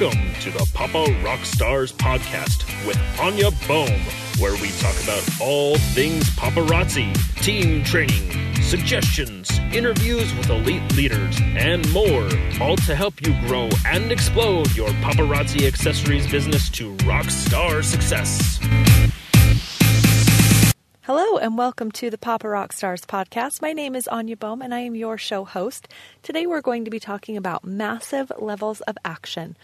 Welcome to the Papa Rock Stars podcast with Anya Bohm, where we talk about all things paparazzi, team training, suggestions, interviews with elite leaders, and more, all to help you grow and explode your paparazzi accessories business to rock star success. Hello and welcome to the Papa Rock Stars podcast. My name is Anya Bohm and I am your show host. Today we're going to be talking about massive levels of action.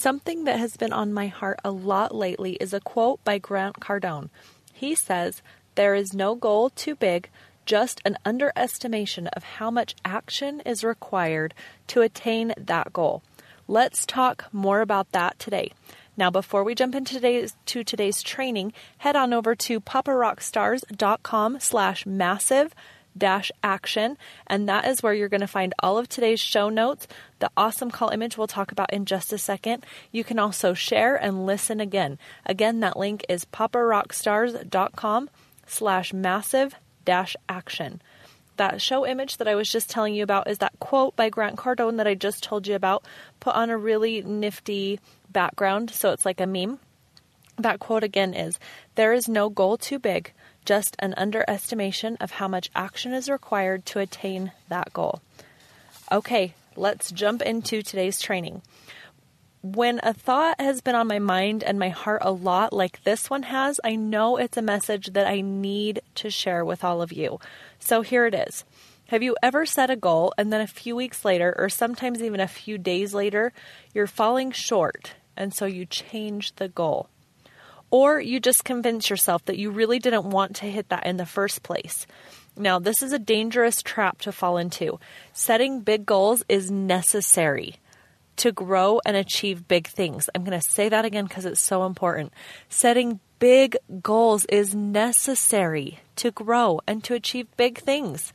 Something that has been on my heart a lot lately is a quote by Grant Cardone. He says, There is no goal too big, just an underestimation of how much action is required to attain that goal. Let's talk more about that today. Now, before we jump into today's to today's training, head on over to paparockstars.com slash massive dash action, and that is where you're going to find all of today's show notes, the awesome call image we'll talk about in just a second. You can also share and listen again. Again, that link is paparockstars.com slash massive dash action. That show image that I was just telling you about is that quote by Grant Cardone that I just told you about, put on a really nifty background, so it's like a meme. That quote again is There is no goal too big, just an underestimation of how much action is required to attain that goal. Okay, let's jump into today's training. When a thought has been on my mind and my heart a lot, like this one has, I know it's a message that I need to share with all of you. So here it is. Have you ever set a goal and then a few weeks later, or sometimes even a few days later, you're falling short and so you change the goal. Or you just convince yourself that you really didn't want to hit that in the first place. Now, this is a dangerous trap to fall into. Setting big goals is necessary to grow and achieve big things. I'm going to say that again because it's so important. Setting big goals is necessary to grow and to achieve big things.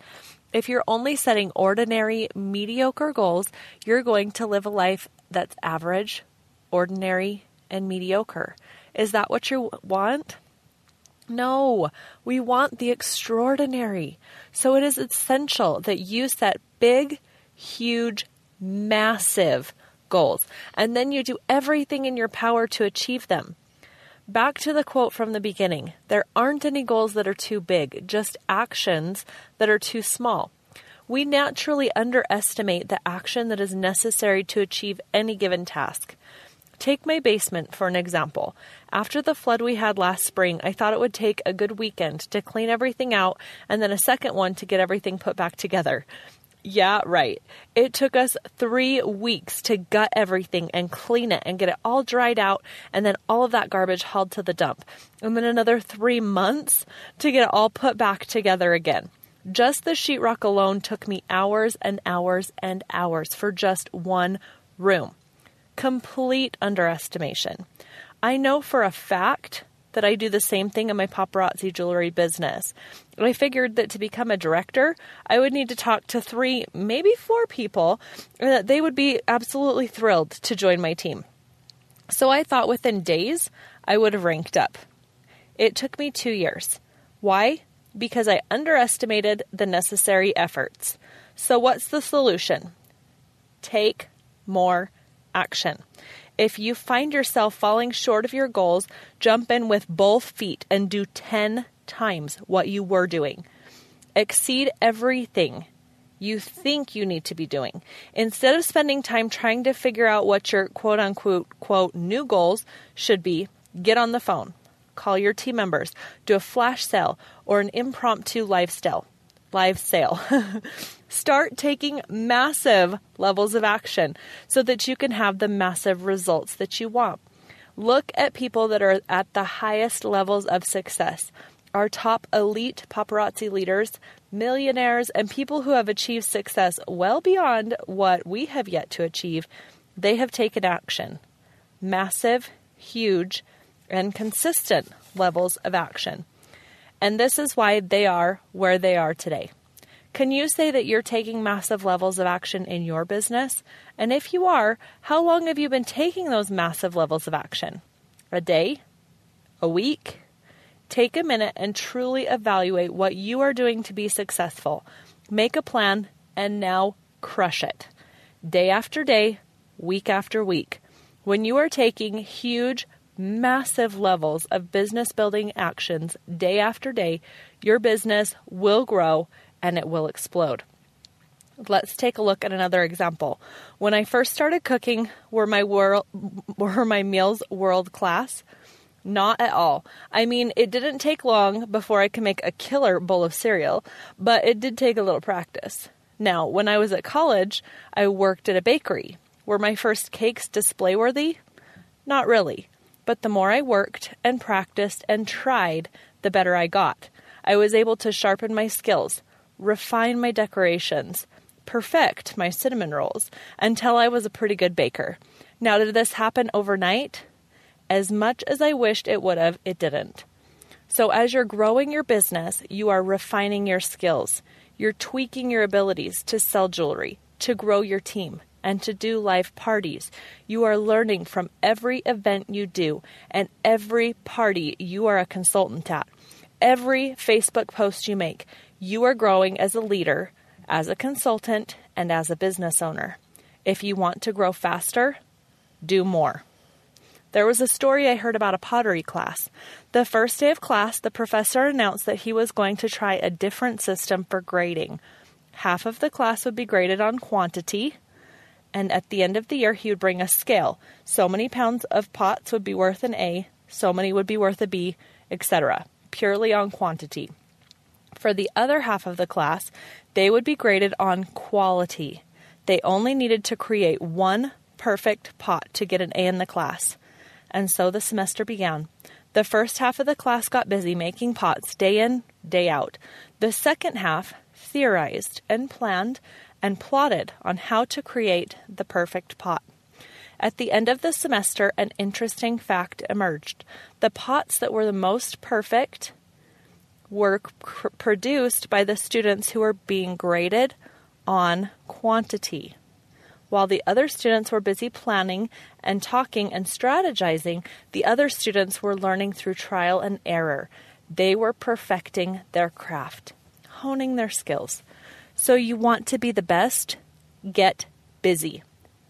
If you're only setting ordinary, mediocre goals, you're going to live a life that's average, ordinary, and mediocre. Is that what you want? No, we want the extraordinary. So it is essential that you set big, huge, massive goals, and then you do everything in your power to achieve them. Back to the quote from the beginning there aren't any goals that are too big, just actions that are too small. We naturally underestimate the action that is necessary to achieve any given task. Take my basement for an example. After the flood we had last spring, I thought it would take a good weekend to clean everything out and then a second one to get everything put back together. Yeah, right. It took us three weeks to gut everything and clean it and get it all dried out and then all of that garbage hauled to the dump. And then another three months to get it all put back together again. Just the sheetrock alone took me hours and hours and hours for just one room complete underestimation. I know for a fact that I do the same thing in my paparazzi jewelry business. I figured that to become a director, I would need to talk to three, maybe four people, and that they would be absolutely thrilled to join my team. So I thought within days I would have ranked up. It took me two years. Why? Because I underestimated the necessary efforts. So, what's the solution? Take more action. If you find yourself falling short of your goals, jump in with both feet and do 10 times what you were doing. Exceed everything you think you need to be doing. Instead of spending time trying to figure out what your quote unquote quote new goals should be, get on the phone, call your team members, do a flash sale or an impromptu lifestyle live sale. Start taking massive levels of action so that you can have the massive results that you want. Look at people that are at the highest levels of success. Our top elite paparazzi leaders, millionaires, and people who have achieved success well beyond what we have yet to achieve, they have taken action. Massive, huge, and consistent levels of action. And this is why they are where they are today. Can you say that you're taking massive levels of action in your business? And if you are, how long have you been taking those massive levels of action? A day? A week? Take a minute and truly evaluate what you are doing to be successful. Make a plan and now crush it. Day after day, week after week. When you are taking huge, massive levels of business building actions day after day, your business will grow and it will explode. Let's take a look at another example. When I first started cooking, were my world, were my meals world class? Not at all. I mean, it didn't take long before I could make a killer bowl of cereal, but it did take a little practice. Now, when I was at college, I worked at a bakery. Were my first cakes display worthy? Not really. But the more I worked and practiced and tried, the better I got. I was able to sharpen my skills, refine my decorations, perfect my cinnamon rolls until I was a pretty good baker. Now, did this happen overnight? As much as I wished it would have, it didn't. So, as you're growing your business, you are refining your skills. You're tweaking your abilities to sell jewelry, to grow your team, and to do live parties. You are learning from every event you do and every party you are a consultant at. Every Facebook post you make, you are growing as a leader as a consultant, and as a business owner. If you want to grow faster, do more. There was a story I heard about a pottery class. The first day of class, the professor announced that he was going to try a different system for grading. Half of the class would be graded on quantity, and at the end of the year, he would bring a scale. So many pounds of pots would be worth an A, so many would be worth a B, etc., purely on quantity. For the other half of the class, they would be graded on quality. They only needed to create one perfect pot to get an A in the class. And so the semester began. The first half of the class got busy making pots day in, day out. The second half theorized and planned and plotted on how to create the perfect pot. At the end of the semester, an interesting fact emerged. The pots that were the most perfect work pr- produced by the students who were being graded on quantity. While the other students were busy planning and talking and strategizing, the other students were learning through trial and error. They were perfecting their craft, honing their skills. So, you want to be the best? Get busy.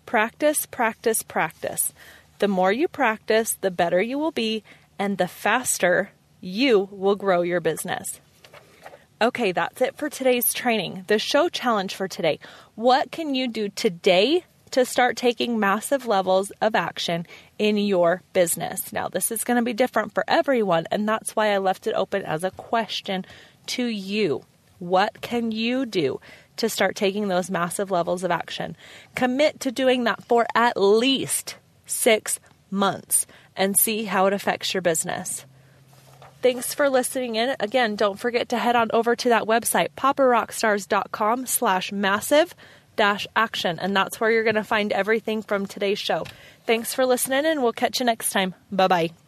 Practice, practice, practice. The more you practice, the better you will be, and the faster you will grow your business. Okay, that's it for today's training. The show challenge for today. What can you do today to start taking massive levels of action in your business? Now, this is going to be different for everyone, and that's why I left it open as a question to you. What can you do to start taking those massive levels of action? Commit to doing that for at least six months and see how it affects your business. Thanks for listening in. Again, don't forget to head on over to that website, paparockstars.com slash massive dash action. And that's where you're going to find everything from today's show. Thanks for listening and we'll catch you next time. Bye bye.